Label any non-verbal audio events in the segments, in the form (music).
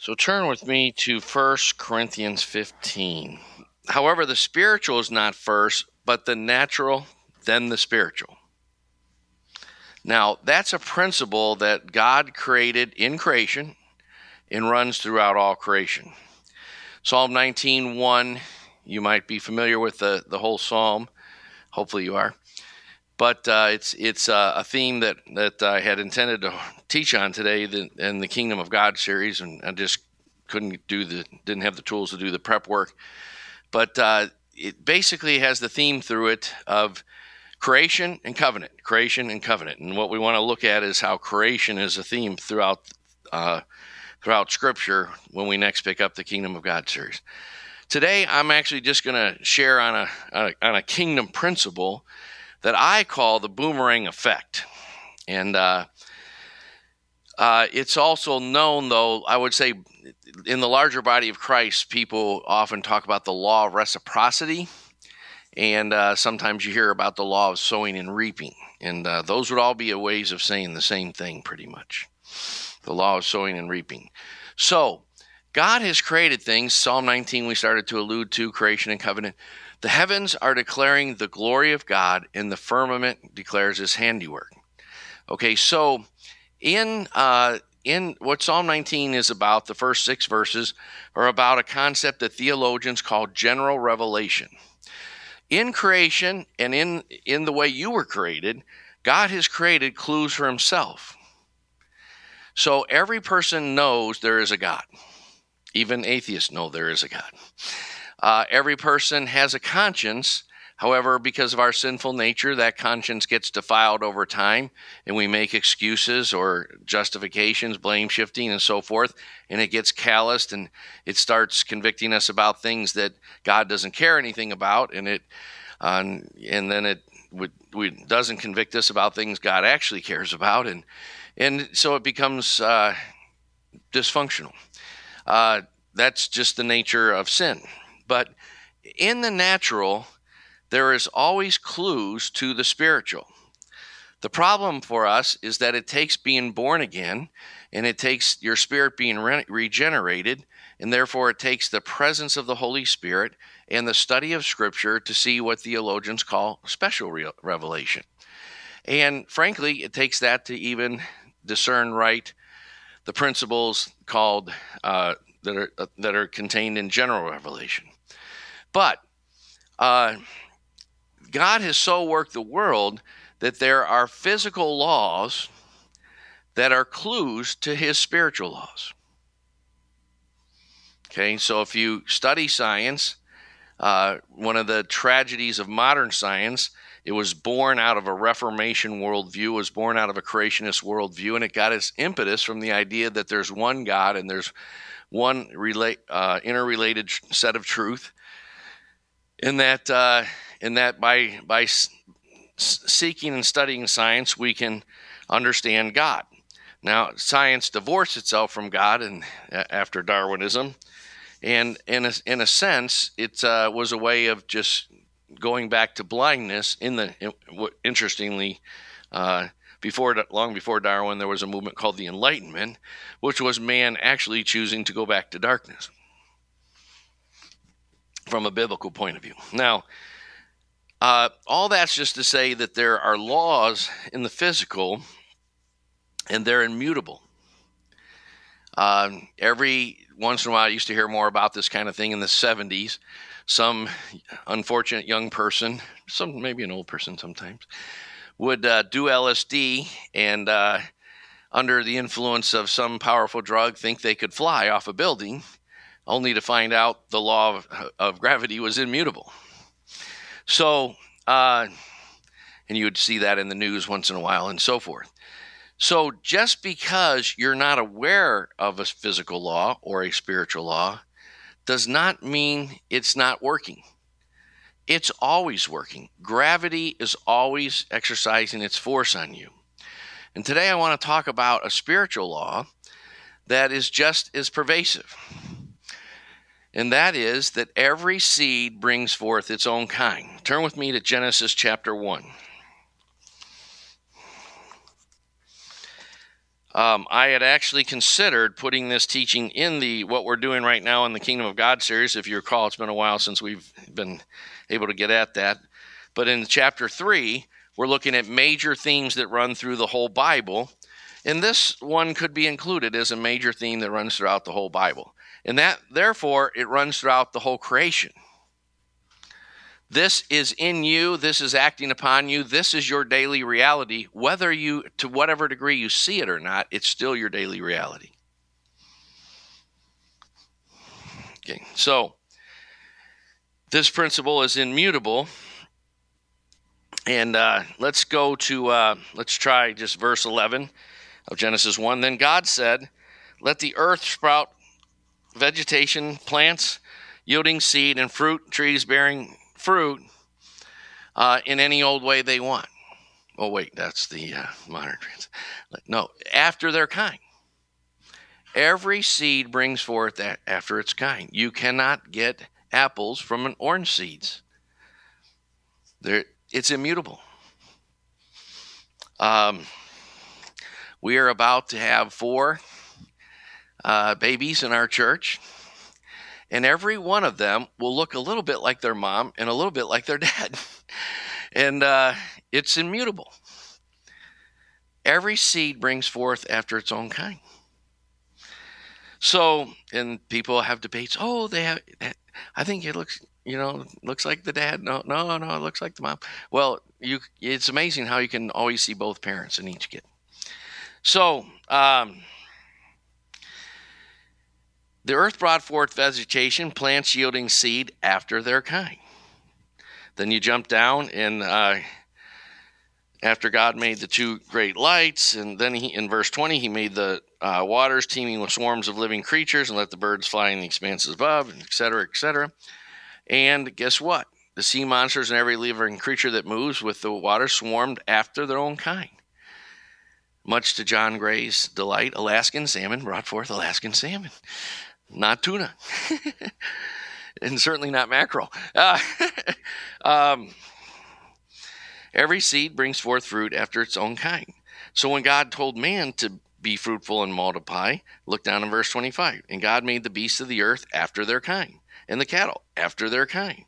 So turn with me to 1 Corinthians 15. However, the spiritual is not first, but the natural, then the spiritual. Now, that's a principle that God created in creation and runs throughout all creation. Psalm 19:1, you might be familiar with the, the whole psalm. Hopefully you are. But uh, it's it's uh, a theme that, that I had intended to teach on today in the Kingdom of God series, and I just couldn't do the didn't have the tools to do the prep work. But uh, it basically has the theme through it of creation and covenant, creation and covenant. And what we want to look at is how creation is a theme throughout uh, throughout Scripture when we next pick up the Kingdom of God series. Today, I'm actually just going to share on a, on a, on a kingdom principle that I call the boomerang effect, and uh, uh, it's also known, though I would say, in the larger body of Christ, people often talk about the law of reciprocity and uh, sometimes you hear about the law of sowing and reaping. And uh, those would all be ways of saying the same thing, pretty much. The law of sowing and reaping. So, God has created things. Psalm 19, we started to allude to creation and covenant. The heavens are declaring the glory of God, and the firmament declares his handiwork. Okay, so in uh, in what Psalm 19 is about, the first six verses are about a concept that theologians call general revelation. In creation and in in the way you were created god has created clues for himself. So every person knows there is a god. Even atheists know there is a god uh, every person has a conscience However, because of our sinful nature, that conscience gets defiled over time, and we make excuses or justifications, blame shifting, and so forth, and it gets calloused and it starts convicting us about things that God doesn't care anything about, and it uh, and then it would, we, doesn't convict us about things God actually cares about, and and so it becomes uh, dysfunctional. Uh, that's just the nature of sin. But in the natural, there is always clues to the spiritual. The problem for us is that it takes being born again and it takes your spirit being re- regenerated, and therefore it takes the presence of the Holy Spirit and the study of Scripture to see what theologians call special re- revelation. And frankly, it takes that to even discern right the principles called uh, that are uh, that are contained in general revelation. But uh, God has so worked the world that there are physical laws that are clues to his spiritual laws. Okay, so if you study science, uh, one of the tragedies of modern science, it was born out of a Reformation worldview, was born out of a creationist worldview, and it got its impetus from the idea that there's one God and there's one relate, uh, interrelated set of truth, and that uh, in that by by seeking and studying science, we can understand God. Now, science divorced itself from God and after Darwinism, and in a, in a sense, it uh, was a way of just going back to blindness. In the interestingly, uh, before long before Darwin, there was a movement called the Enlightenment, which was man actually choosing to go back to darkness from a biblical point of view. Now, uh, all that's just to say that there are laws in the physical and they're immutable. Uh, every once in a while, I used to hear more about this kind of thing in the 70s. Some unfortunate young person, some maybe an old person sometimes, would uh, do LSD and, uh, under the influence of some powerful drug, think they could fly off a building, only to find out the law of, of gravity was immutable. So, uh, and you would see that in the news once in a while and so forth. So, just because you're not aware of a physical law or a spiritual law does not mean it's not working. It's always working. Gravity is always exercising its force on you. And today I want to talk about a spiritual law that is just as pervasive and that is that every seed brings forth its own kind. Turn with me to Genesis chapter 1. Um, I had actually considered putting this teaching in the what we're doing right now in the Kingdom of God series. If you recall, it's been a while since we've been able to get at that. But in chapter three, we're looking at major themes that run through the whole Bible. And this one could be included as a major theme that runs throughout the whole Bible. And that, therefore, it runs throughout the whole creation. This is in you, this is acting upon you, this is your daily reality. Whether you, to whatever degree you see it or not, it's still your daily reality. Okay, so this principle is immutable. And uh, let's go to, uh, let's try just verse 11 of Genesis 1. Then God said, Let the earth sprout vegetation, plants yielding seed, and fruit, trees bearing fruit uh, in any old way they want. Oh, wait, that's the uh, modern trans. No, after their kind. Every seed brings forth that after its kind. You cannot get apples from an orange seeds. There, it's immutable. Um, we are about to have four uh, babies in our church and every one of them will look a little bit like their mom and a little bit like their (laughs) dad. and uh, it's immutable. Every seed brings forth after its own kind. So, and people have debates. Oh, they have. I think it looks, you know, looks like the dad. No, no, no, it looks like the mom. Well, you. It's amazing how you can always see both parents in each kid. So, um, the earth brought forth vegetation, plants yielding seed after their kind. Then you jump down, and uh, after God made the two great lights, and then he, in verse 20, he made the uh, waters teeming with swarms of living creatures and let the birds fly in the expanses above, etc., etc. And guess what? The sea monsters and every living creature that moves with the water swarmed after their own kind. Much to John Gray's delight, Alaskan salmon brought forth Alaskan salmon not tuna, (laughs) and certainly not mackerel. Uh, (laughs) um, every seed brings forth fruit after its own kind. So when God told man to be fruitful and multiply, look down in verse 25. And God made the beasts of the earth after their kind, and the cattle after their kind,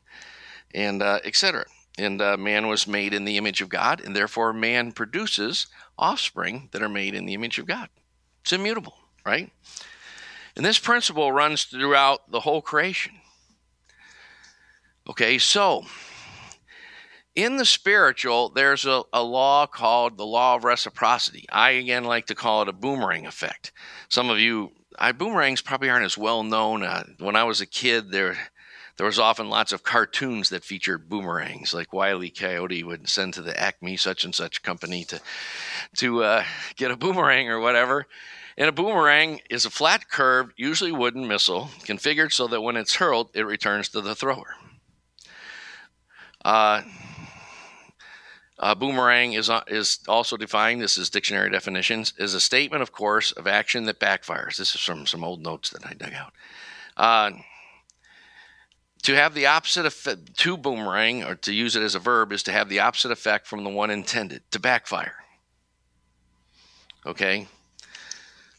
and uh, etc. And uh, man was made in the image of God, and therefore man produces offspring that are made in the image of God. It's immutable, right? And this principle runs throughout the whole creation. Okay, so in the spiritual, there's a, a, law called the law of reciprocity. I again like to call it a boomerang effect. Some of you, I, boomerangs probably aren't as well known. Uh, when I was a kid, there there was often lots of cartoons that featured boomerangs, like Wiley Coyote would send to the Acme such and such company to to uh, get a boomerang or whatever. And a boomerang is a flat curved, usually wooden missile configured so that when it's hurled, it returns to the thrower. Uh, boomerang is, uh, is also defined, this is dictionary definitions, is a statement, of course, of action that backfires. This is from some old notes that I dug out. Uh, to have the opposite effect, to boomerang, or to use it as a verb, is to have the opposite effect from the one intended, to backfire. Okay?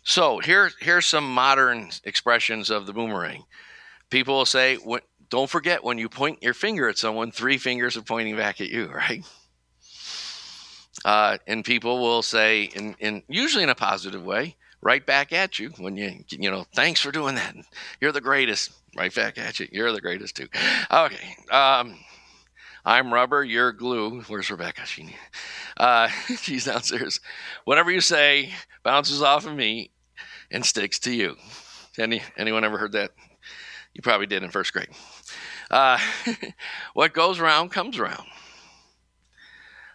So here, here's some modern expressions of the boomerang. People will say, don't forget when you point your finger at someone, three fingers are pointing back at you, (laughs) right? Uh, and people will say, in, in usually in a positive way, right back at you when you, you know, thanks for doing that. You're the greatest. Right back at you. You're the greatest too. Okay. Um, I'm rubber, you're glue. Where's Rebecca? She, uh, (laughs) she's downstairs. Whatever you say bounces off of me and sticks to you. Any anyone ever heard that? You probably did in first grade. Uh, (laughs) what goes around comes around.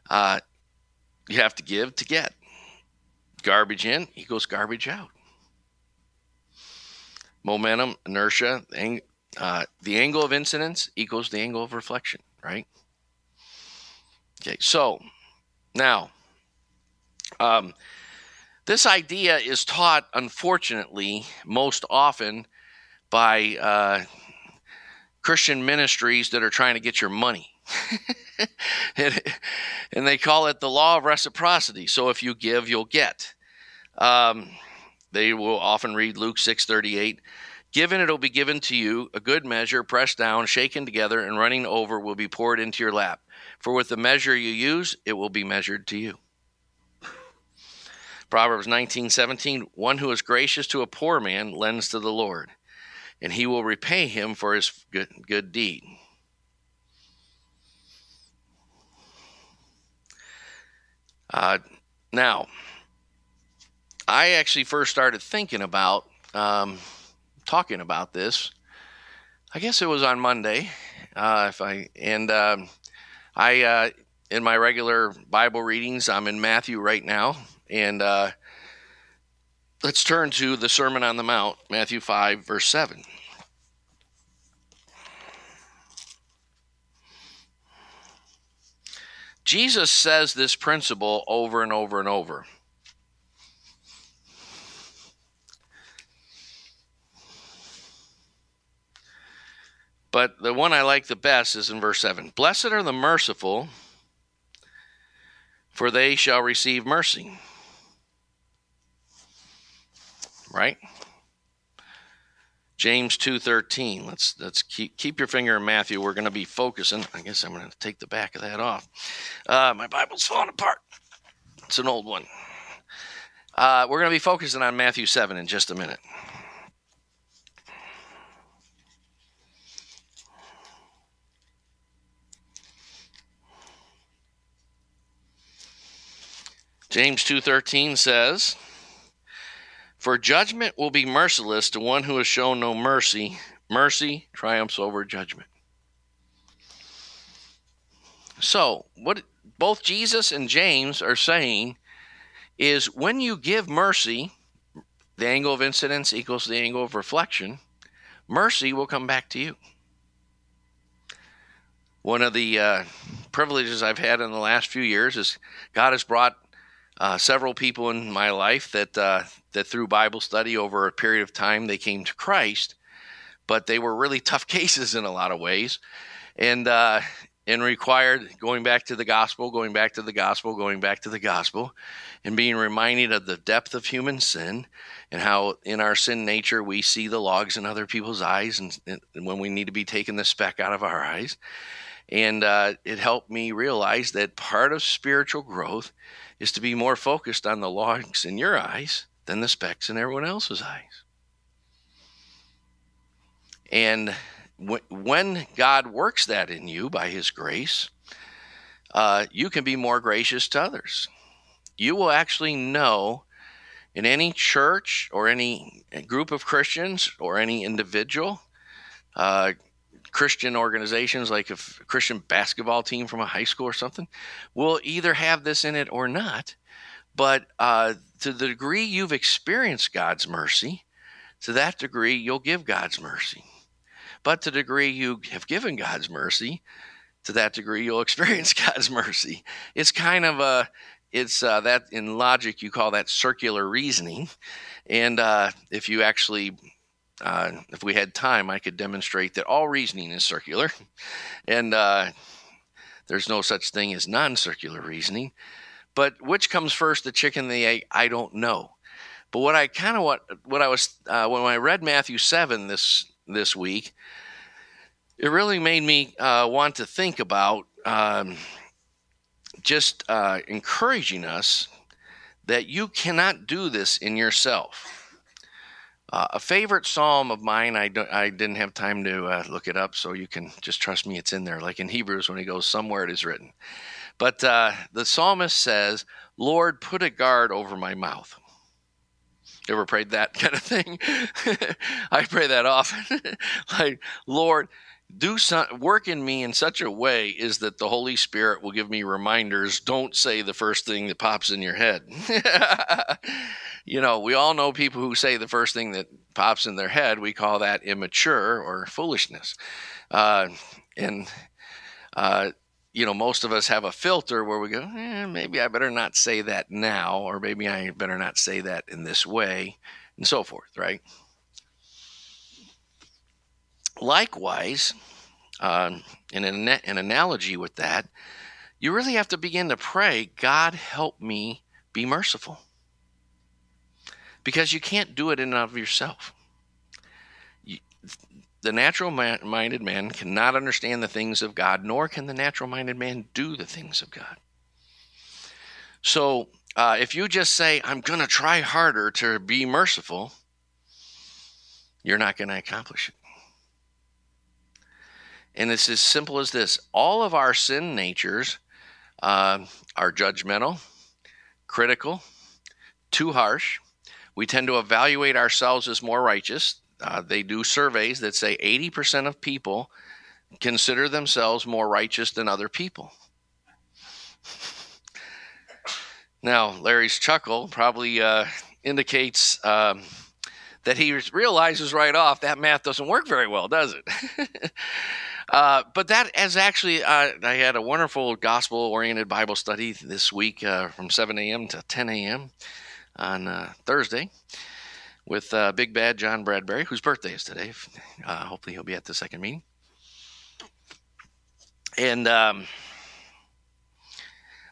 Uh, you have to give to get. Garbage in equals garbage out. Momentum, inertia, uh, the angle of incidence equals the angle of reflection, right? Okay, so now, um, this idea is taught, unfortunately, most often by uh, Christian ministries that are trying to get your money. (laughs) and, and, they call it the law of reciprocity. So if you give, you'll get. Um, they will often read Luke 6:38. Given it'll be given to you, a good measure, pressed down, shaken together, and running over will be poured into your lap. For with the measure you use, it will be measured to you. Proverbs 19:17 One who is gracious to a poor man lends to the Lord, and he will repay him for his good, good deed. Uh, now, I actually first started thinking about um, talking about this. I guess it was on Monday. Uh, if I and um, I uh, in my regular Bible readings, I'm in Matthew right now, and uh, let's turn to the Sermon on the Mount, Matthew five, verse seven. Jesus says this principle over and over and over. But the one I like the best is in verse 7 Blessed are the merciful, for they shall receive mercy. Right? James 2:13. Let's let's keep keep your finger in Matthew. We're going to be focusing. I guess I'm going to take the back of that off. Uh, my Bible's falling apart. It's an old one. Uh, we're going to be focusing on Matthew 7 in just a minute. James 2:13 says, "For judgment will be merciless to one who has shown no mercy. Mercy triumphs over judgment." So, what both Jesus and James are saying is when you give mercy, the angle of incidence equals the angle of reflection, mercy will come back to you. One of the uh, privileges I've had in the last few years is God has brought uh, several people in my life that uh, that through Bible study over a period of time they came to Christ, but they were really tough (laughs) cases in a lot of ways, and uh, and required going back to the gospel, going back to the gospel, going back to the gospel, and being reminded of the depth of human sin and how in our sin nature we see the logs in other people's eyes, and, and when we need to be taking the speck out of our eyes. And uh, it helped me realize that part of spiritual growth is to be more focused on the logs in your eyes than the specks in everyone else's eyes. And when God works that in you by His grace, uh, you can be more gracious to others. You will actually know in any church or any group of Christians or any individual, uh, Christian organizations like a Christian basketball team from a high school or something will either have this in it or not. But uh, to the degree you've experienced God's mercy, to that degree you'll give God's mercy. But to the degree you have given God's mercy, to that degree you'll (laughs) experience God's mercy. It's kind of a it's uh, that in logic you call that circular reasoning, and uh, if you actually uh, if we had time, I could demonstrate that all reasoning is circular, (laughs) and uh, there's no such thing as non-circular reasoning. But which comes first, the chicken, the egg? I don't know. But what I kind of what what I was uh, when I read Matthew seven this this week, it really made me uh, want to think about um, just uh, encouraging us that you cannot do this in yourself uh, a favorite psalm of mine, I, don't, I didn't have time to uh, look it up, so you can just trust me, it's in there. Like in Hebrews, when he goes, somewhere it is written. But uh, the psalmist says, Lord, put a guard over my mouth. Ever prayed that (laughs) kind of thing? (laughs) I pray that often. (laughs) like, Lord, do some work in me in such a way is that the Holy Spirit will give me reminders. Don't say the first thing that pops in your head. (laughs) you know, we all know people who say the first thing that pops in their head. We call that immature or foolishness. Uh, and, uh, you know, most of us have a filter where we go, eh, maybe I better not say that now, or maybe I better not say that in this way, and so forth, right? Likewise, uh, in an, an analogy with that, you really have to begin to pray, God, help me be merciful. because you can't do it in and of yourself. You, the natural minded man cannot understand the things of God, nor can the natural minded man do the things of God. So, uh, if you just say, I'm going to try harder to be merciful, you're not going to accomplish it. And it's as simple as this all of our sin natures uh, are judgmental, critical, too harsh. We tend to evaluate ourselves as more righteous. Uh, they do surveys that say 80% of people consider themselves more righteous than other people. Now, Larry's chuckle probably uh, indicates um, that he realizes right off that math doesn't work very well, does it? (laughs) uh, but that is actually, uh, I had a wonderful gospel oriented Bible study this week uh, from 7 a.m. to 10 a.m. on uh, Thursday with uh, Big Bad John Bradbury, whose birthday is today. hopefully, he'll be at the second meeting. And um,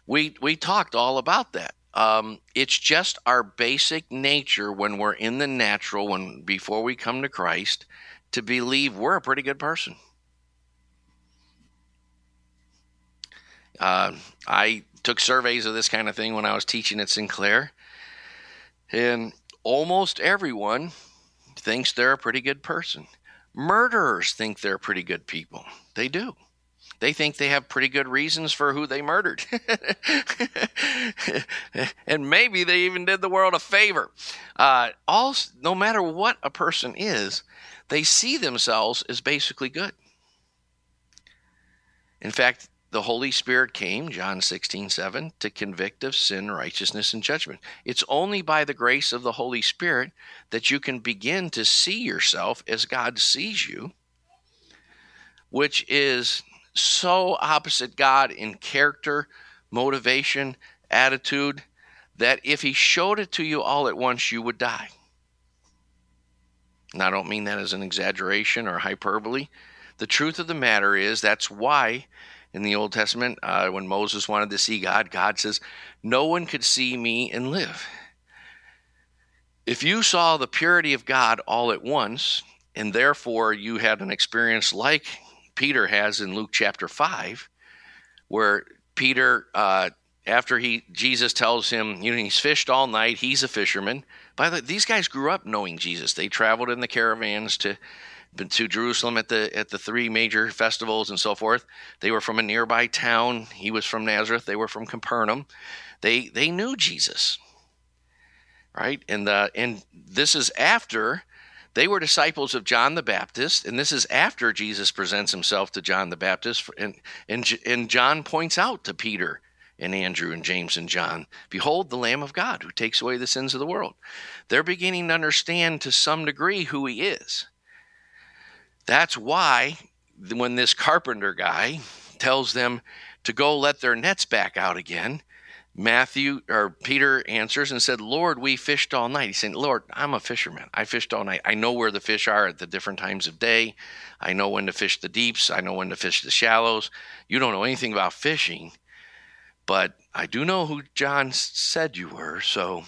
we we talked all about that. Um, it's just our basic nature when we're in the natural, when before we come to Christ, to believe we're a pretty good person. Uh, I took surveys of this kind of thing when I was teaching at Sinclair, and almost everyone thinks they're a pretty good person. Murderers think they're pretty good people. They do they think they have pretty good reasons for who they murdered. (laughs) and maybe they even did the world a favor. Uh, all, no matter what a person is, they see themselves as basically good. In fact, the Holy Spirit came, John 16, 7, to convict of sin, righteousness, and judgment. It's only by the grace of the Holy Spirit that you can begin to see yourself as God sees you, which is so opposite God in character, motivation, attitude, that if He showed it to you all at once, you would die. And I don't mean that as an exaggeration or hyperbole. The truth of the matter is that's why in the Old Testament, uh, when Moses wanted to see God, God says, No one could see me and live. If you saw the purity of God all at once, and therefore you had an experience like Peter has in Luke chapter 5, where Peter, uh, after he Jesus tells him, you know, he's fished all night, he's a fisherman. By the way, these guys grew up knowing Jesus. They traveled in the caravans to to Jerusalem at the at the three major festivals and so forth. They were from a nearby town. He was from Nazareth. They were from Capernaum. They they knew Jesus, right? And the and this is after they were disciples of John the Baptist, and this is after Jesus presents himself to John the Baptist. And, and, and John points out to Peter and Andrew and James and John Behold, the Lamb of God who takes away the sins of the world. They're beginning to understand to some degree who he is. That's why when this carpenter guy tells them to go let their nets back out again, Matthew or Peter answers and said, Lord, we fished all night. He's saying, Lord, I'm a fisherman. I fished all night. I know where the fish are at the different times of day. I know when to fish the deeps. I know when to fish the shallows. You don't know anything about fishing, but I do know who John said you were. So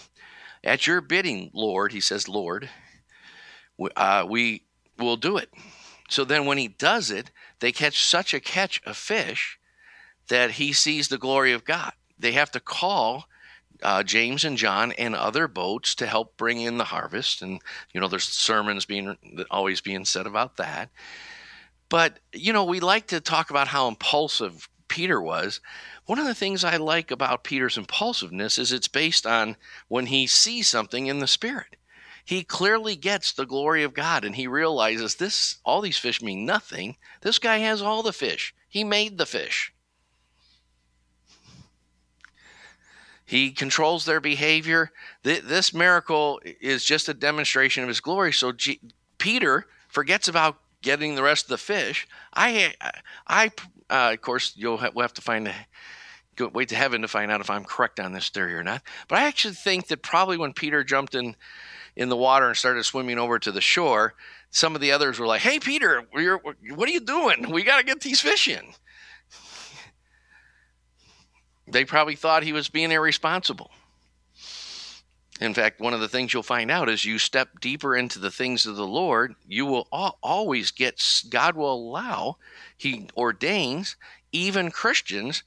at your bidding, Lord, he says, Lord, uh, we will do it. So then when he does it, they catch such a catch of fish that he sees the glory of God they have to call uh, James and John and other boats to help bring in the harvest. And, you know, there's sermons being always being said about that. But, you know, we like to talk about how impulsive Peter was. One of the things I like about Peter's impulsiveness is it's based on when he sees something in the spirit. He clearly gets the glory of God and he realizes this all these fish mean nothing. This guy has all the fish. He made the fish. He controls their behavior. This miracle is just a demonstration of his glory. So G- Peter forgets about getting the rest of the fish. I, I, uh, of course, you'll have, we'll have to find a, wait to heaven to find out if I'm correct on this theory or not. But I actually think that probably when Peter jumped in in the water and started swimming over to the shore, some of the others were like, "Hey, Peter, what are you doing? We got to get these fish in." (laughs) They probably thought he was being irresponsible. In fact, one of the things you'll find out is you step deeper into the things of the Lord, you will always get, God will allow, He ordains even Christians,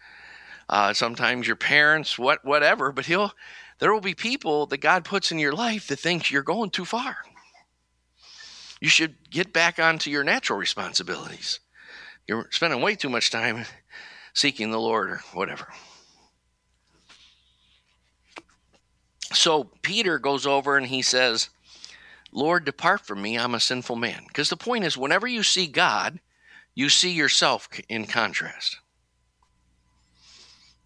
uh, sometimes your parents, what, whatever, but He'll, there will be people that God puts in your life that think you're going too far. You should get back onto your natural responsibilities. You're spending way too much time seeking the Lord or whatever. So Peter goes over and he says, Lord, depart from me, I'm a sinful man. Because the point is, whenever you see God, you see yourself in contrast.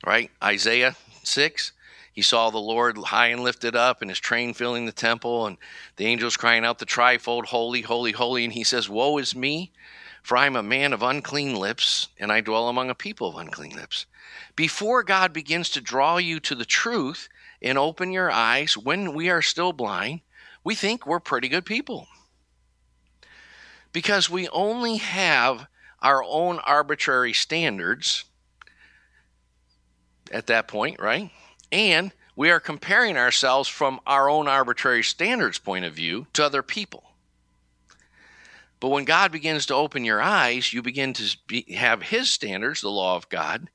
Right? Isaiah 6, he saw the Lord high and lifted up and his train filling the temple and the angels crying out the trifold, Holy, holy, holy. And he says, Woe is me, for I am a man of unclean lips and I dwell among a people of unclean lips. Before God begins to draw you to the truth, and open your eyes when we are still blind, we think we're pretty good people. Because we only have our own arbitrary standards at that point, right? And we are comparing ourselves from our own arbitrary standards point of view to other people. But when God begins to open your eyes, you begin to be, have His standards, the law of God,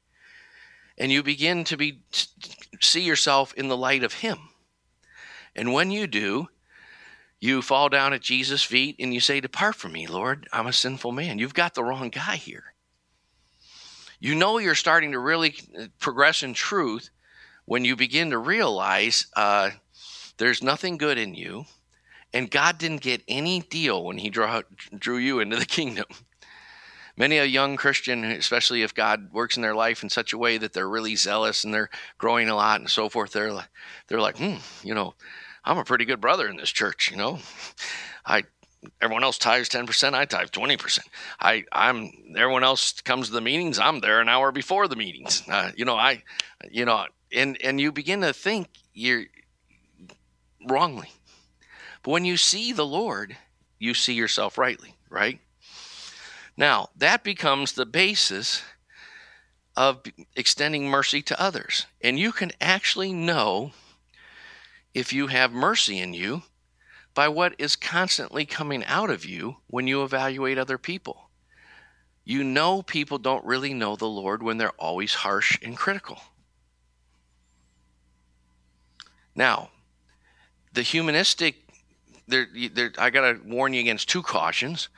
and you begin to be see yourself in the light of him. And when you do you fall down at jesus feet and you say depart from me lord. I'm a sinful man. You've got the wrong guy here. You know you're starting to really progress in truth when you begin to realize uh, there's nothing good in you and god didn't get any deal when he draw, drew you into the (laughs) kingdom many a young Christian, especially if God works in their life in such a way that they're really zealous and they're growing a lot and so forth, they're like, they're like, hmm, you know, I'm a pretty good brother in this church. You know, I everyone else tithes 10% i tithe 20% i i'm everyone else comes to the meetings i'm there an hour before the meetings. Uh, you know i you know and and you begin to think you're wrongly. But when you see the lord you see yourself rightly right? Now, that becomes the basis of extending mercy to others. And you can actually know if you have mercy in you by what is constantly coming out of you when you evaluate other people. You know people don't really know the Lord when they're always harsh and critical. Now, the humanistic, there, I got to warn you against two cautions.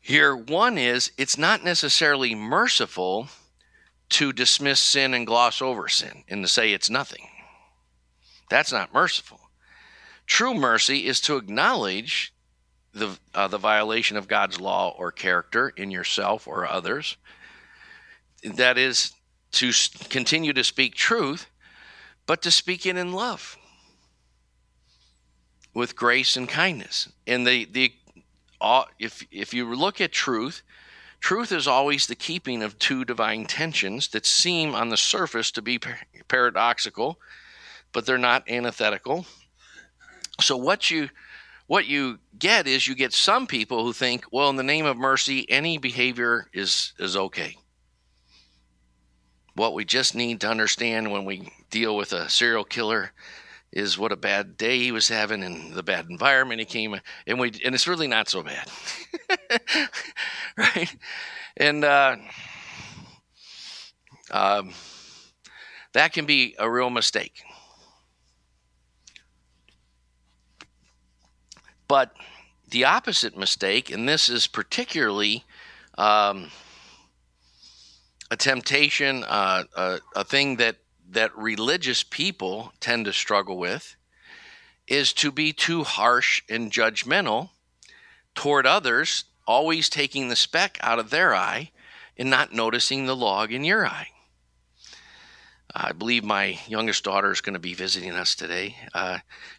Here, one is it's not necessarily merciful to dismiss sin and gloss over sin and to say it's nothing. That's not merciful. True mercy is to acknowledge the, uh, the violation of God's law or character in yourself or others. That is to continue to speak truth, but to speak it in love with grace and kindness. And the, the if if you look at truth, truth is always the keeping of two divine tensions that seem on the surface to be paradoxical, but they're not antithetical. So what you what you get is you get some people who think, well, in the name of mercy, any behavior is is okay. What we just need to understand when we deal with a serial killer is what a bad day he was having and the bad environment he came and we and it's really not so bad. (laughs) Right? And uh, um, that can be a real mistake but the opposite mistake and this is particularly um, a temptation uh, a, a thing that that religious people tend to struggle with is to be too harsh and judgmental toward others, always taking the speck out of their eye and not noticing the log in your eye. I believe my youngest daughter is going to be visiting us today. Uh,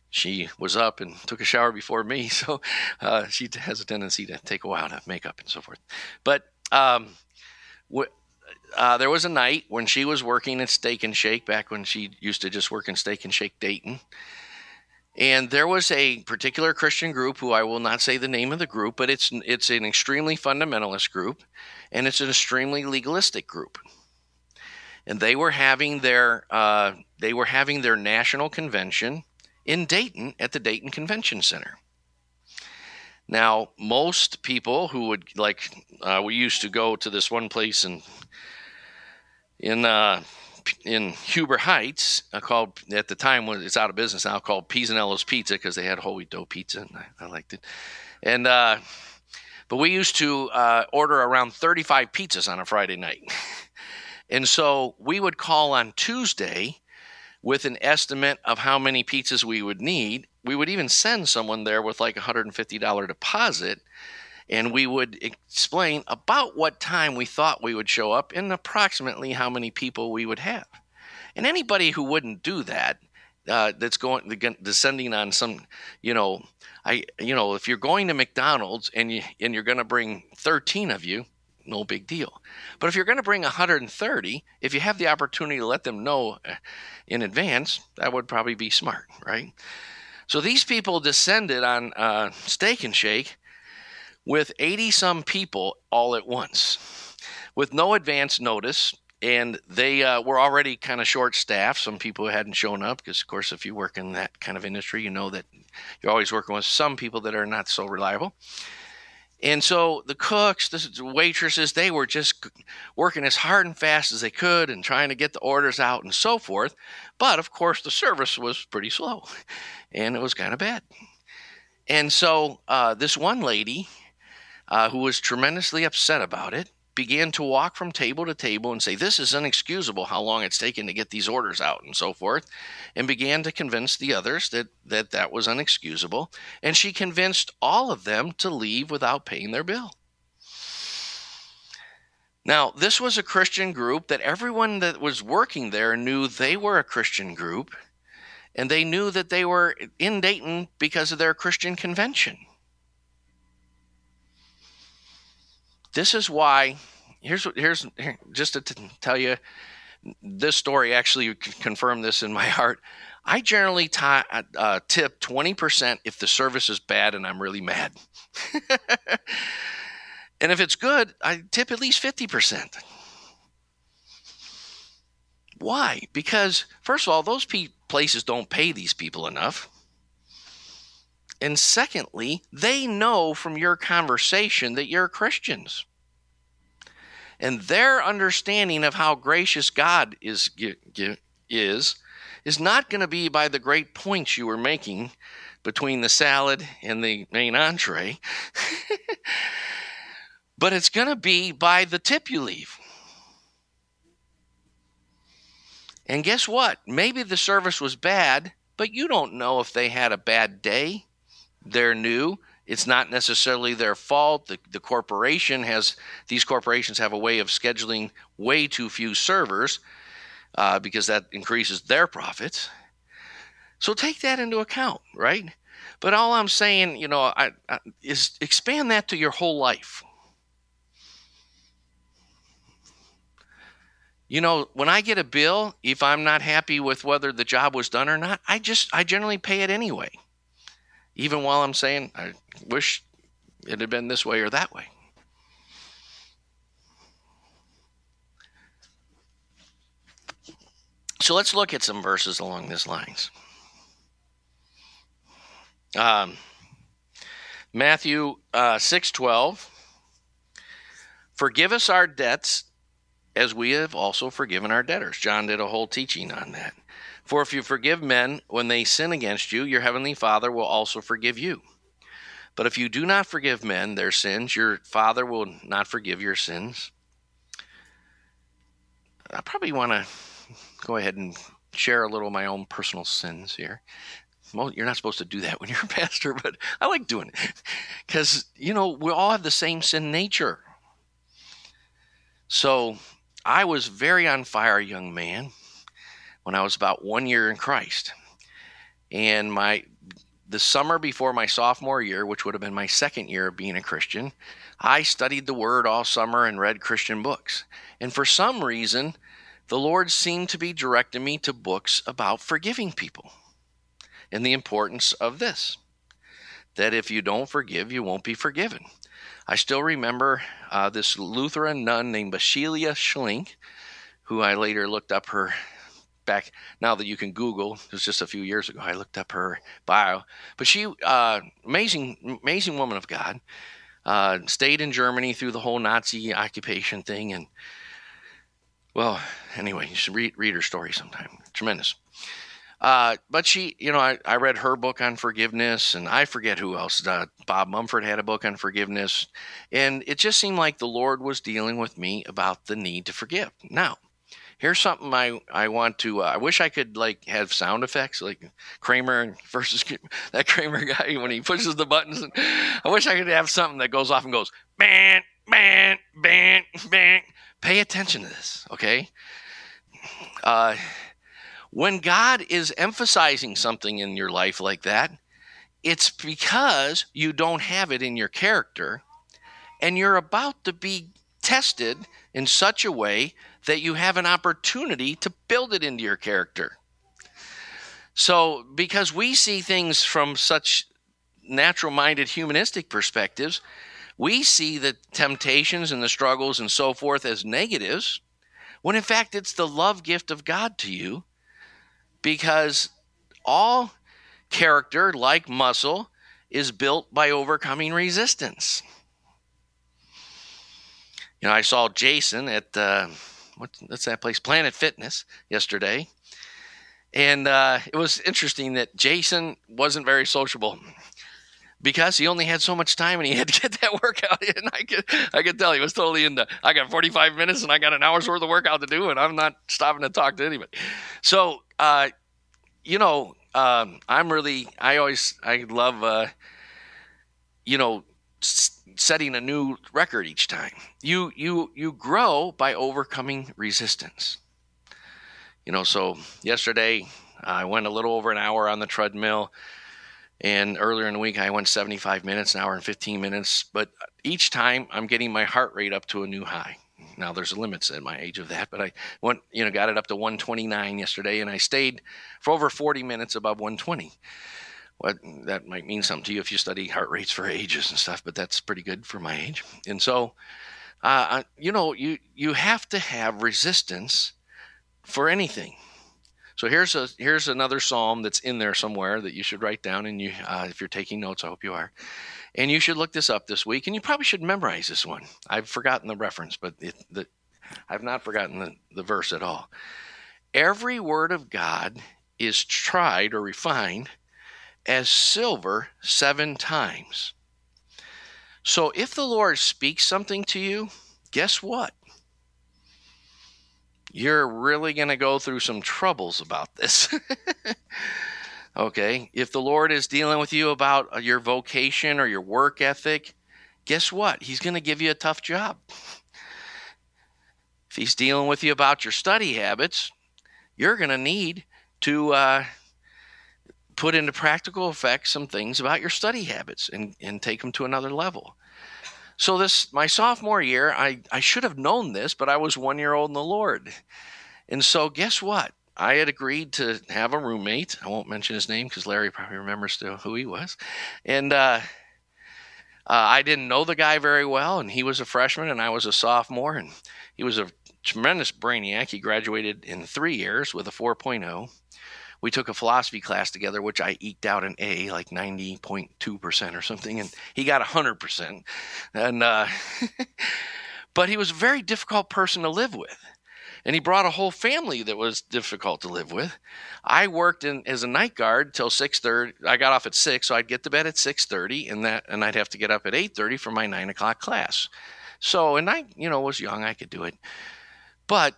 she was up and took a shower before me, (laughs) so uh, she has a tendency to take a while to make up and so forth. But um, uh, there was a night when she was working at Steak and Shake back when she used to just work in Steak and Shake Dayton. And there was a particular Christian group who I will not say the name of the group, but it's it's an extremely fundamentalist group, and it's an extremely legalistic group. And they were having their uh, they were having their national convention in Dayton at the Dayton Convention Center. Now, most people who would like, uh, we used to go to this one place in in uh, in Huber Heights, uh, called at the time when it's out of business now, called Pisanello's Pizza because they had wheat dough pizza and I, I liked it. And uh, but we used to uh, order around 35 pizzas on a Friday night, (laughs) and so we would call on Tuesday with an estimate of how many pizzas we would need. We would even send someone there with like a $150 deposit and we would explain about what time we thought we would show up and approximately how many people we would have. And anybody who wouldn't do that, uh, that's going descending on some, you know, I, you know, if you're going to McDonald's and you and you're going to bring 13 of you, no big deal. But if you're going to bring 130, if you have the opportunity to let them know uh, in advance, that would probably be smart, right? So these people descended on uh, Steak and Shake with 80 some people all at once with no advance notice. And they uh, were already kind of short staffed. Some people hadn't shown up because, of course, if you work in that kind of industry, you know that you're always working with some people that are not so reliable. And so the cooks, the waitresses, they were just working as hard and fast as they could and trying to get the orders out and so forth. But of course, the service was pretty slow (laughs) and it was kind of bad. And so uh, this one lady uh, who was tremendously upset about it, began to walk from table to table and say, This is inexcusable how long it's taken to get these orders out and so forth, and began to convince the others that that, that was unexcusable. And she convinced all of them to leave without paying their bill. Now, this was a Christian group that everyone that was working there knew they were a Christian group, and they knew that they were in Dayton because of their Christian convention. This is why. Here's here's here, just to t- tell you, this story actually confirmed this in my (laughs) heart. I generally t- uh, tip 20% if the service is bad and I'm really mad. (laughs) and if it's good, I tip at least 50%. Why? Because, first of all, those pe- places don't pay these people enough. And secondly, they know from your conversation that you're Christians. And their understanding of how gracious God is is is not going to be by the great points you were making between the salad and the main entree. (laughs) but it's going to be by the tip you leave. And guess what? Maybe the service was bad, but you don't know if they had a bad day they're new. It's not necessarily their fault. The, the corporation has, these corporations have a way of scheduling way too few servers uh, because that increases their profits. So take that into account, right? But all I'm saying, you know, I, I, is expand that to your whole life. You know, when I get a bill, if I'm not happy with whether the job was done or not, I just I generally pay it anyway even while I'm saying, I wish it had been this way or that way. So let's look at some verses along these lines. Um, Matthew uh, six twelve. Forgive us our debts, as we have also forgiven our debtors. John did a whole teaching on that. For if you forgive men when they sin against you, your heavenly Father will also forgive you. But if you do not forgive men their sins, your Father will not forgive your sins. I probably want to go ahead and share a little of my own personal sins here. Well, you're not supposed to do that when you're a (laughs) pastor, but I like doing it because, you know, we all have the same sin nature. So I was very on fire young man when I was about one year in Christ. And my the summer before my sophomore year, which would have been my second year of being a Christian, I studied the Word all summer and read Christian books. And for some reason, the Lord seemed to be directing me to books about forgiving people and the importance of this that if you don't forgive, you won't be forgiven. I still remember uh, this Lutheran nun named Basilea Schlink, who I later looked up her back now that you can Google. It was just a few years ago. I looked up her bio, but she, uh, amazing, amazing woman of God, uh, stayed in Germany through the whole Nazi occupation thing, and well, anyway, you should read read her story sometime. Tremendous. Uh, but she, you know, I, I read her book on forgiveness, and I forget who else. Uh, Bob Mumford had a book on forgiveness, and it just seemed like the Lord was dealing with me about the need to forgive. Now, here's something I I want to. Uh, I wish I could like have sound effects like Kramer (laughs) versus that Kramer guy when he pushes the buttons. I wish I could have something that goes off and goes man, man, man, man. Pay attention to this, okay? Uh, when God is emphasizing something in your life like that, it's because you don't have it in your character and you're about to be tested in such a way that you have an opportunity to build it into your character. So, because we see things from such natural minded humanistic perspectives, we see the temptations and the struggles and so forth as negatives, when in fact it's the love gift of God to you because all character, like muscle, is built by overcoming resistance. You know, I saw Jason at uh, what's that place, Planet Fitness, yesterday, and uh, it was interesting that Jason wasn't very sociable because he only had so much time and he had to get that (laughs) workout in. I could I could tell he was totally in the I got 45 minutes and I got an hour's worth of workout to do and I'm not stopping to talk to anybody. So uh, you know, um, I'm really I always I love uh, you know setting a new record each time. You you you grow by overcoming resistance. You know, so yesterday I went a little over an hour on the treadmill and earlier in the week, I went 75 minutes, an hour and 15 minutes. But each time, I'm getting my heart rate up to a new high. Now there's limits at my age of that, but I went, you know, got it up to 129 yesterday, and I stayed for over 40 minutes above 120. What that might mean something to you if you study heart rates for ages and stuff, but that's pretty good for my age. And so, uh, you know, you you have to have resistance for anything. So here's a here's another psalm that's in there somewhere that you should write down, and you uh, if you're taking notes, I hope you are, and you should look this up this week, and you probably should memorize this one. I've forgotten the reference, but it, the, I've not forgotten the, the verse at all. Every word of God is tried or refined as silver seven times. So if the Lord speaks something to you, guess what? you're really going to go through some troubles about this. (laughs) okay, if the Lord is dealing with you about uh, your vocation or your work ethic, guess what? He's going to give you a tough job. If He's dealing with you about your study habits, you're going to need to uh, put into practical effect some things about your study habits and, and take them to another level. So this my sophomore year, I, I should have known this, but I was one year old in the Lord. And so guess what? I had agreed to have a roommate. I won't mention his name because Larry probably remembers still who he was. And uh, uh, I didn't know the guy very well, and he was a freshman and I was a sophomore, and he was a tremendous brainiac. He graduated in three years with a 4.0 we took a philosophy class together, which I eked out an A, like 90.2% or something, and he got 100%. And, uh, (laughs) but he was a very difficult person to live with. And he brought a whole family that was difficult to live with. I worked in as a night guard till 6:30. I got off at six, so I'd get to bed at 6:30, and that, and I'd have to get up at 8:30 for my nine o'clock class. So, and I, you know, was young, I could do it. But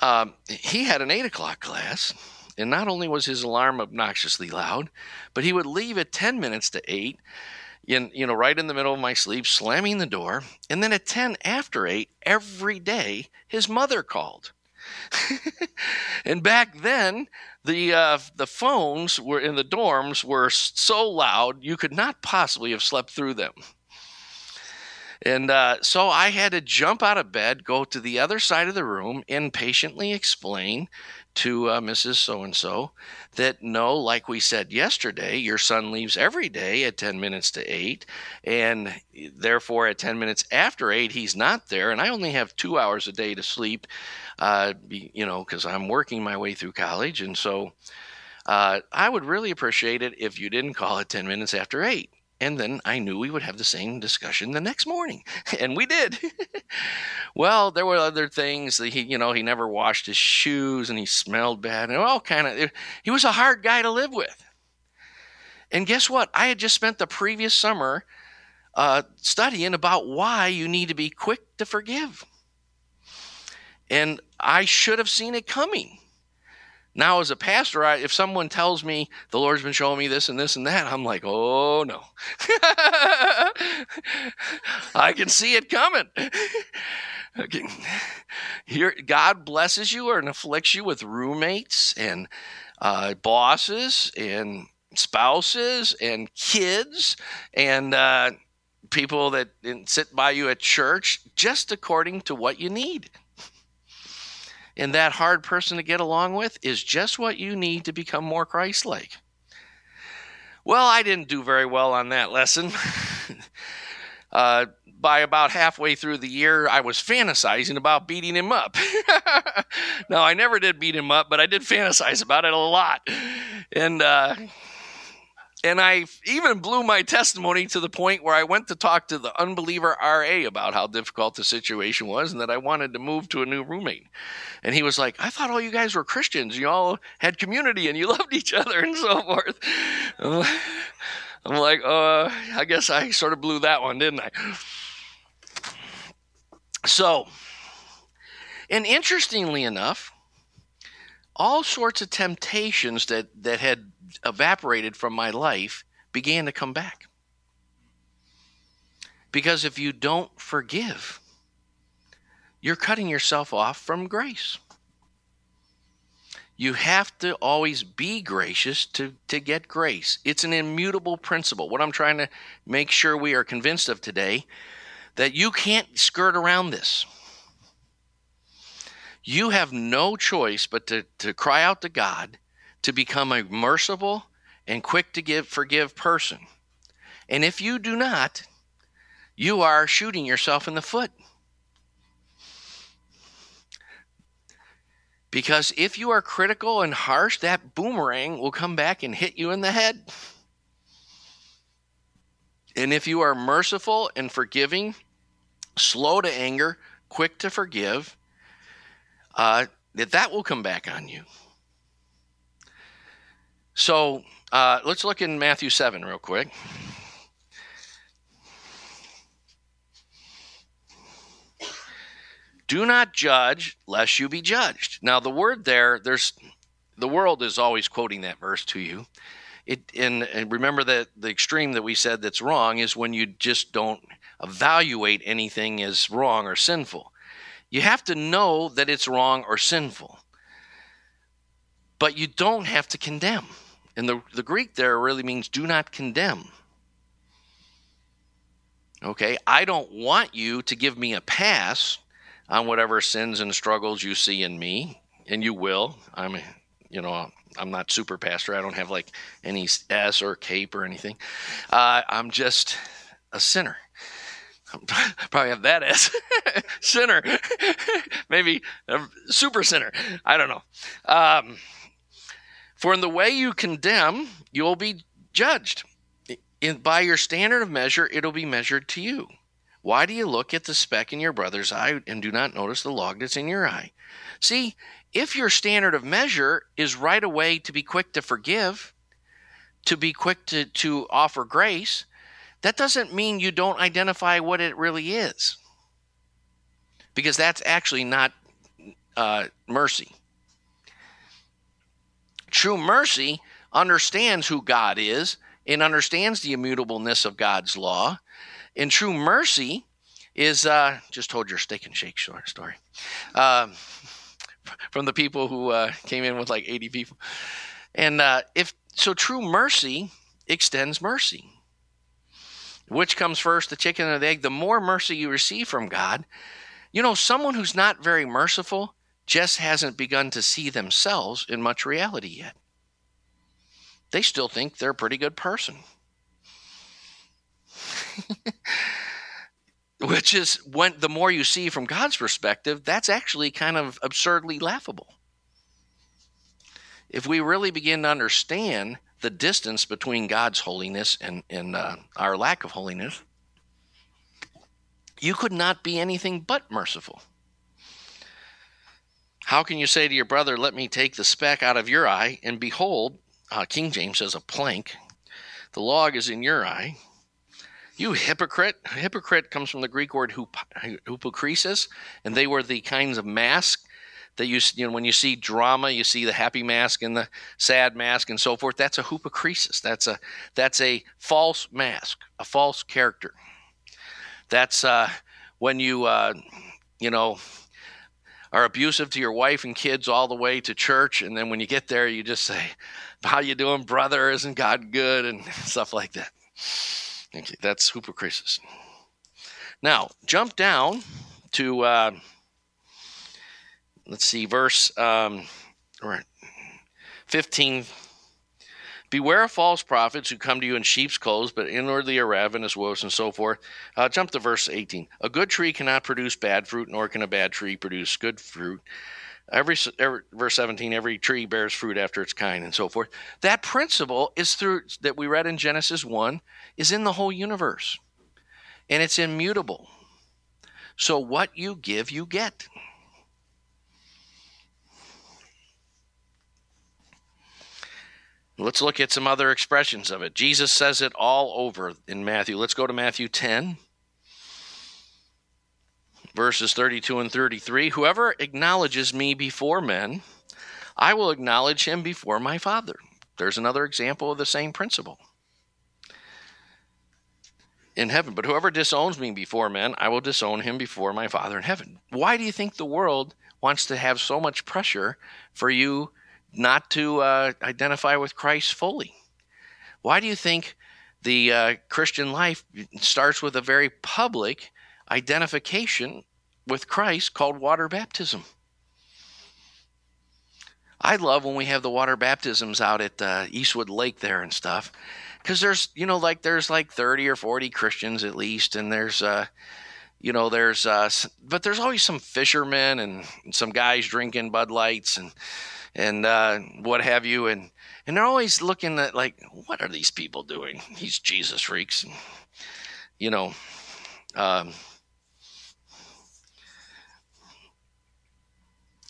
um, he had an eight o'clock class, and not only was his alarm obnoxiously loud, but he would leave at 10 minutes to 8, in, you know, right in the middle of my sleep, slamming the door. And then at 10 after 8, every day, his mother called. (laughs) and back then, the uh, the phones were in the dorms were so loud you could not possibly have slept through them. And uh, so I had to jump out of bed, go to the other side of the room, and patiently explain to uh, Mrs. So and so that no, like we said yesterday, your son leaves every day at 10 minutes to 8, and therefore at 10 minutes after 8, he's not there, and I only have two hours a day to sleep, uh, you know, because I'm working my way through college, and so uh, I would really appreciate it if you didn't call at 10 minutes after 8. And then I knew we would have the same discussion the next morning. (laughs) And we did. (laughs) well, there were other things that he, you know, he never washed his shoes and he smelled bad and all kind of, he was a hard guy to live with. And guess what? I had just spent the previous summer uh, studying about why you need to be quick to forgive. And I should have seen it coming. Now, as a pastor, I, if someone tells me the Lord's been showing me this and this and that, I'm like, oh no. (laughs) I can see it coming. (laughs) okay. Here, God blesses you or afflicts you with roommates and uh, bosses and spouses and kids and uh, people that sit by you at church just according to what you need and that hard person to get along with is just what you need to become more Christ like. Well, I didn't do very well on that lesson. (laughs) uh, by about halfway through the year, I was fantasizing about beating him up. (laughs) no, I never did beat him up, but I did fantasize about it a lot. And, uh, and I even blew my testimony to the point where I went to talk to the unbeliever RA about how difficult the situation was and that I wanted to move to a new roommate. And he was like, I thought all you guys were Christians. You all had community and you (laughs) loved each other and so forth. I'm like, uh, I guess I sort of blew that one, didn't I? So, and interestingly enough, all sorts of temptations that, that had evaporated from my life began to come back. Because if you don't forgive, you're cutting yourself off from grace. You have to always be gracious to, to get grace. It's an immutable principle. What I'm trying to make sure we are convinced of today that you can't skirt around this. You have no choice but to, to cry out to God to become a merciful and quick to give forgive person. And if you do not, you are shooting yourself in the foot. Because if you are critical and harsh, that boomerang will come back and hit you in the head. And if you are merciful and forgiving, slow to anger, quick to forgive, uh, that that will come back on you. So uh, let's look in Matthew 7 real quick. Do not judge lest you be judged. Now the word there, there's the world is always quoting that verse to you. It and, and remember that the extreme that we said that's wrong is when you just don't evaluate anything as wrong or sinful. You have to know that it's wrong or sinful. But you don't have to condemn. And the, the Greek there really means do not condemn. Okay, I don't want you to give me a pass on whatever sins and struggles you see in me, and you will. I'm, you know, I'm not super pastor. I don't have like any S or cape or anything. Uh, I'm just a sinner. (laughs) Probably have that S. (laughs) sinner. (laughs) Maybe super sinner. I don't know. Um, for in the way you condemn, you will be judged. In, by your standard of measure, it'll be measured to you. Why do you look at the speck in your brother's eye and do not notice the log that's in your eye? See, if your standard of measure is right away to be quick to forgive, to be quick to, to offer grace, that doesn't mean you don't identify what it really is. Because that's actually not uh, mercy. True mercy understands who God is and understands the immutableness of God's law. And true mercy is uh, just told your steak and shake short story um, (laughs) from the people who uh, came in with like 80 people. And uh, if so, true mercy extends mercy. Which comes first, the chicken or the egg? The more mercy you receive from God, you know, someone who's not very merciful just hasn't begun to see themselves in much reality yet. They still think they're a pretty good person. (laughs) Which is when the more you see from God's perspective, that's actually kind of absurdly laughable. If we really begin to understand the distance between God's holiness and, and uh, our lack of holiness, you could not be anything but merciful. How can you say to your brother, Let me take the speck out of your eye, and behold, uh, King James says a plank, the log is in your eye? You hypocrite. Hypocrite comes from the Greek word hypokrisis, and they were the kinds of masks that you, you know, when you see drama, you see the happy mask and the sad mask and so forth. That's a hypokrisis. That's a that's a false mask, a false character. That's uh, when you uh, you know are abusive to your wife and kids all the way to church, and then when you get there, you just say, "How you doing, brother? Isn't God good?" and (laughs) stuff like that. Okay, that's hypokrisis. Now jump down to. Uh, let's see, verse um, 15. Beware of false prophets who come to you in sheep's clothes, but inwardly are ravenous wolves, and so forth. Uh, jump to verse 18. A good tree cannot produce bad fruit, nor can a bad tree produce good fruit. Every, every, verse 17 every tree bears fruit after its kind and so forth that principle is through that we read in genesis 1 is in the whole universe and it's immutable so what you give you get Let's look at some other expressions of it. Jesus says it all over in Matthew. Let's go to Matthew 10, verses 32 and 33. Whoever acknowledges me before men, I will acknowledge him before my Father. There's another example of the same principle in heaven. But whoever disowns me before men, I will disown him before my Father in heaven. Why do you think the world wants to have so much pressure for you not to uh, identify with Christ fully. Why do you think the uh, Christian life starts with a very public identification with Christ called water baptism? I love when we have the water baptisms out at uh, Eastwood Lake there and stuff, because there's you know like there's like thirty or forty Christians at least, and there's uh, you know there's uh, but there's always some fishermen and some guys drinking Bud Lights and and uh, what have you, and and they're always looking at like, what are these people doing? These Jesus freaks, you know. Um,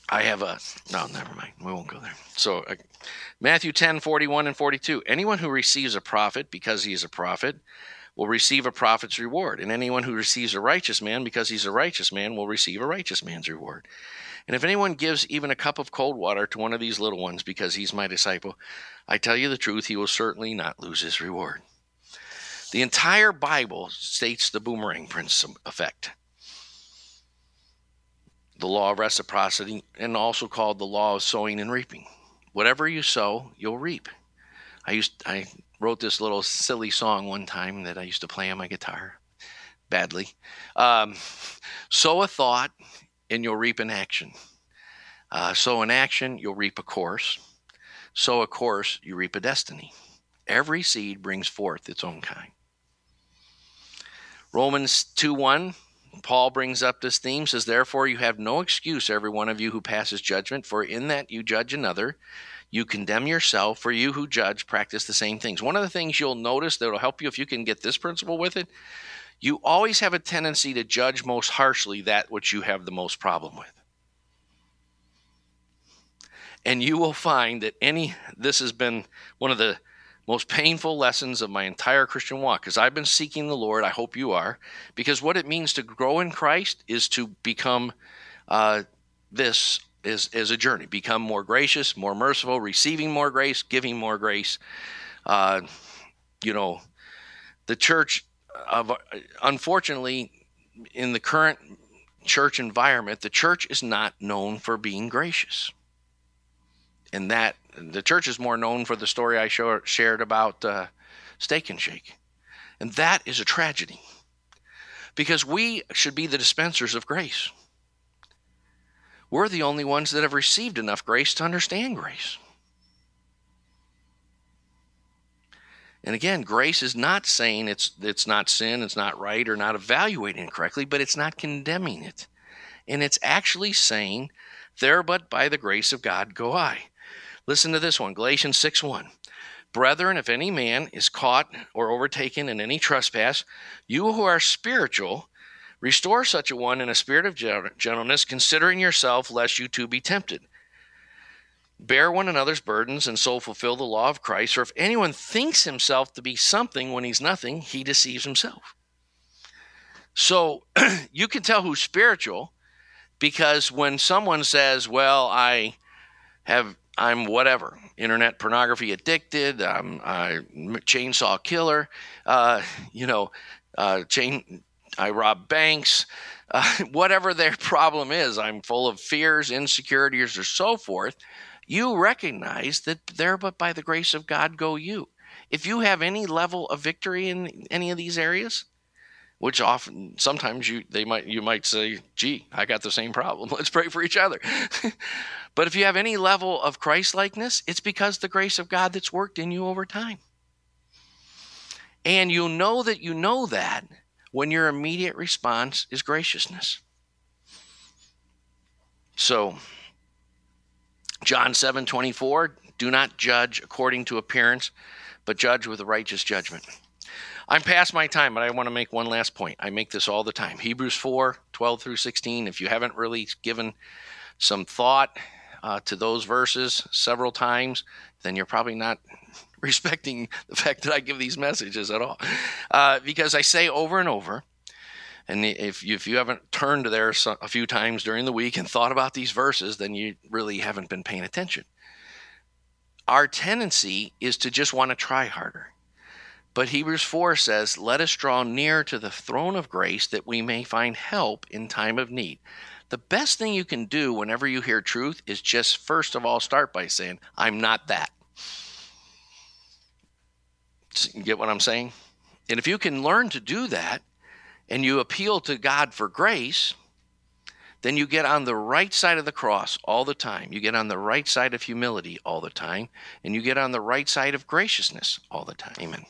I have a no, never mind. We won't go there. So, uh, Matthew 10, 41 and 42. Anyone who receives a prophet because he is a prophet will receive a prophet's reward, and anyone who receives a righteous man because he's a righteous man will receive a righteous man's reward. And if anyone gives even a cup of cold water to one of these little ones because he's my disciple, I tell you the truth, he will certainly not lose his reward. The entire Bible states the boomerang principle effect. The law of reciprocity, and also called the law of sowing and reaping. Whatever you sow, you'll reap. I used I wrote this little silly song one time that I used to play on my guitar badly. Um, sow a thought, and you'll reap an action. Uh, sow an action, you'll reap a course. Sow a course, you reap a destiny. Every seed brings forth its own kind. Romans 2 1, Paul brings up this theme, says, Therefore you have no excuse, every one of you who passes judgment, for in that you judge another, you condemn yourself, for you who judge practice the same things. One of the things you'll notice that will help you if you can get this principle with it you always have a tendency to judge most harshly that which you have the most problem with. And you will find that any, this has been one of the most painful lessons of my entire Christian walk because I've been seeking the Lord. I hope you are. Because what it means to grow in Christ is to become uh, this is, is a journey, become more gracious, more merciful, receiving more grace, giving more grace. Uh, you know, the church of unfortunately in the current church environment, the church is not known for being gracious. And that the church is more known for the story I show, shared about uh, Steak and Shake. And that is a tragedy because we should be the dispensers of grace. we're the only ones that have received enough grace to understand grace. And again, grace is not saying it's it's not sin, it's not right, or not evaluating it correctly, but it's not condemning it. And it's actually saying, There but by the grace of God go I. Listen to this one, Galatians 6 1. Brethren, if any man is caught or overtaken in any trespass, you who are spiritual, restore such a one in a spirit of gentleness, considering yourself, lest you too be tempted. Bear one another's burdens and so fulfill the law of Christ. For if anyone thinks himself to be something when he's nothing, he deceives himself. So (clears throat) you can tell who's spiritual because when someone says, Well, I have, I'm whatever, internet pornography addicted, I'm a chainsaw killer, uh, you know, uh, chain, I rob banks, uh, (laughs) whatever their (laughs) problem is, I'm full of fears, insecurities, or so forth you recognize that there but by the grace of God go you. If you have any level of victory in any of these areas, which often sometimes you they might you might say, "Gee, I got the same problem. (laughs) Let's pray for each other." (laughs) but if you have any level of Christ-likeness, it's because the grace of God that's worked in you over time. And you'll know that you know that when your immediate response is graciousness. So, John 7 24, do not judge according to appearance, but judge with a righteous judgment. I'm past my time, but I want to make one last point. I make this all the time. Hebrews 4 12 through 16. If you haven't really given some thought uh, to those verses several times, then you're probably not (laughs) respecting the fact that I give these messages at all. Uh, because I say over and over, and if you, if you haven't turned there a few times during the week and thought about these verses, then you really haven't been paying attention. Our tendency is to just want to try harder. But Hebrews 4 says, Let us draw near to the throne of grace that we may find help in time of need. The best thing you can do whenever you hear truth is just first of all start by saying, I'm not that. You get what I'm saying? And if you can learn to do that, and you appeal to God for grace, then you get on the right side of the cross all the time. You get on the right side of humility all the time, and you get on the right side of graciousness all the time. Amen.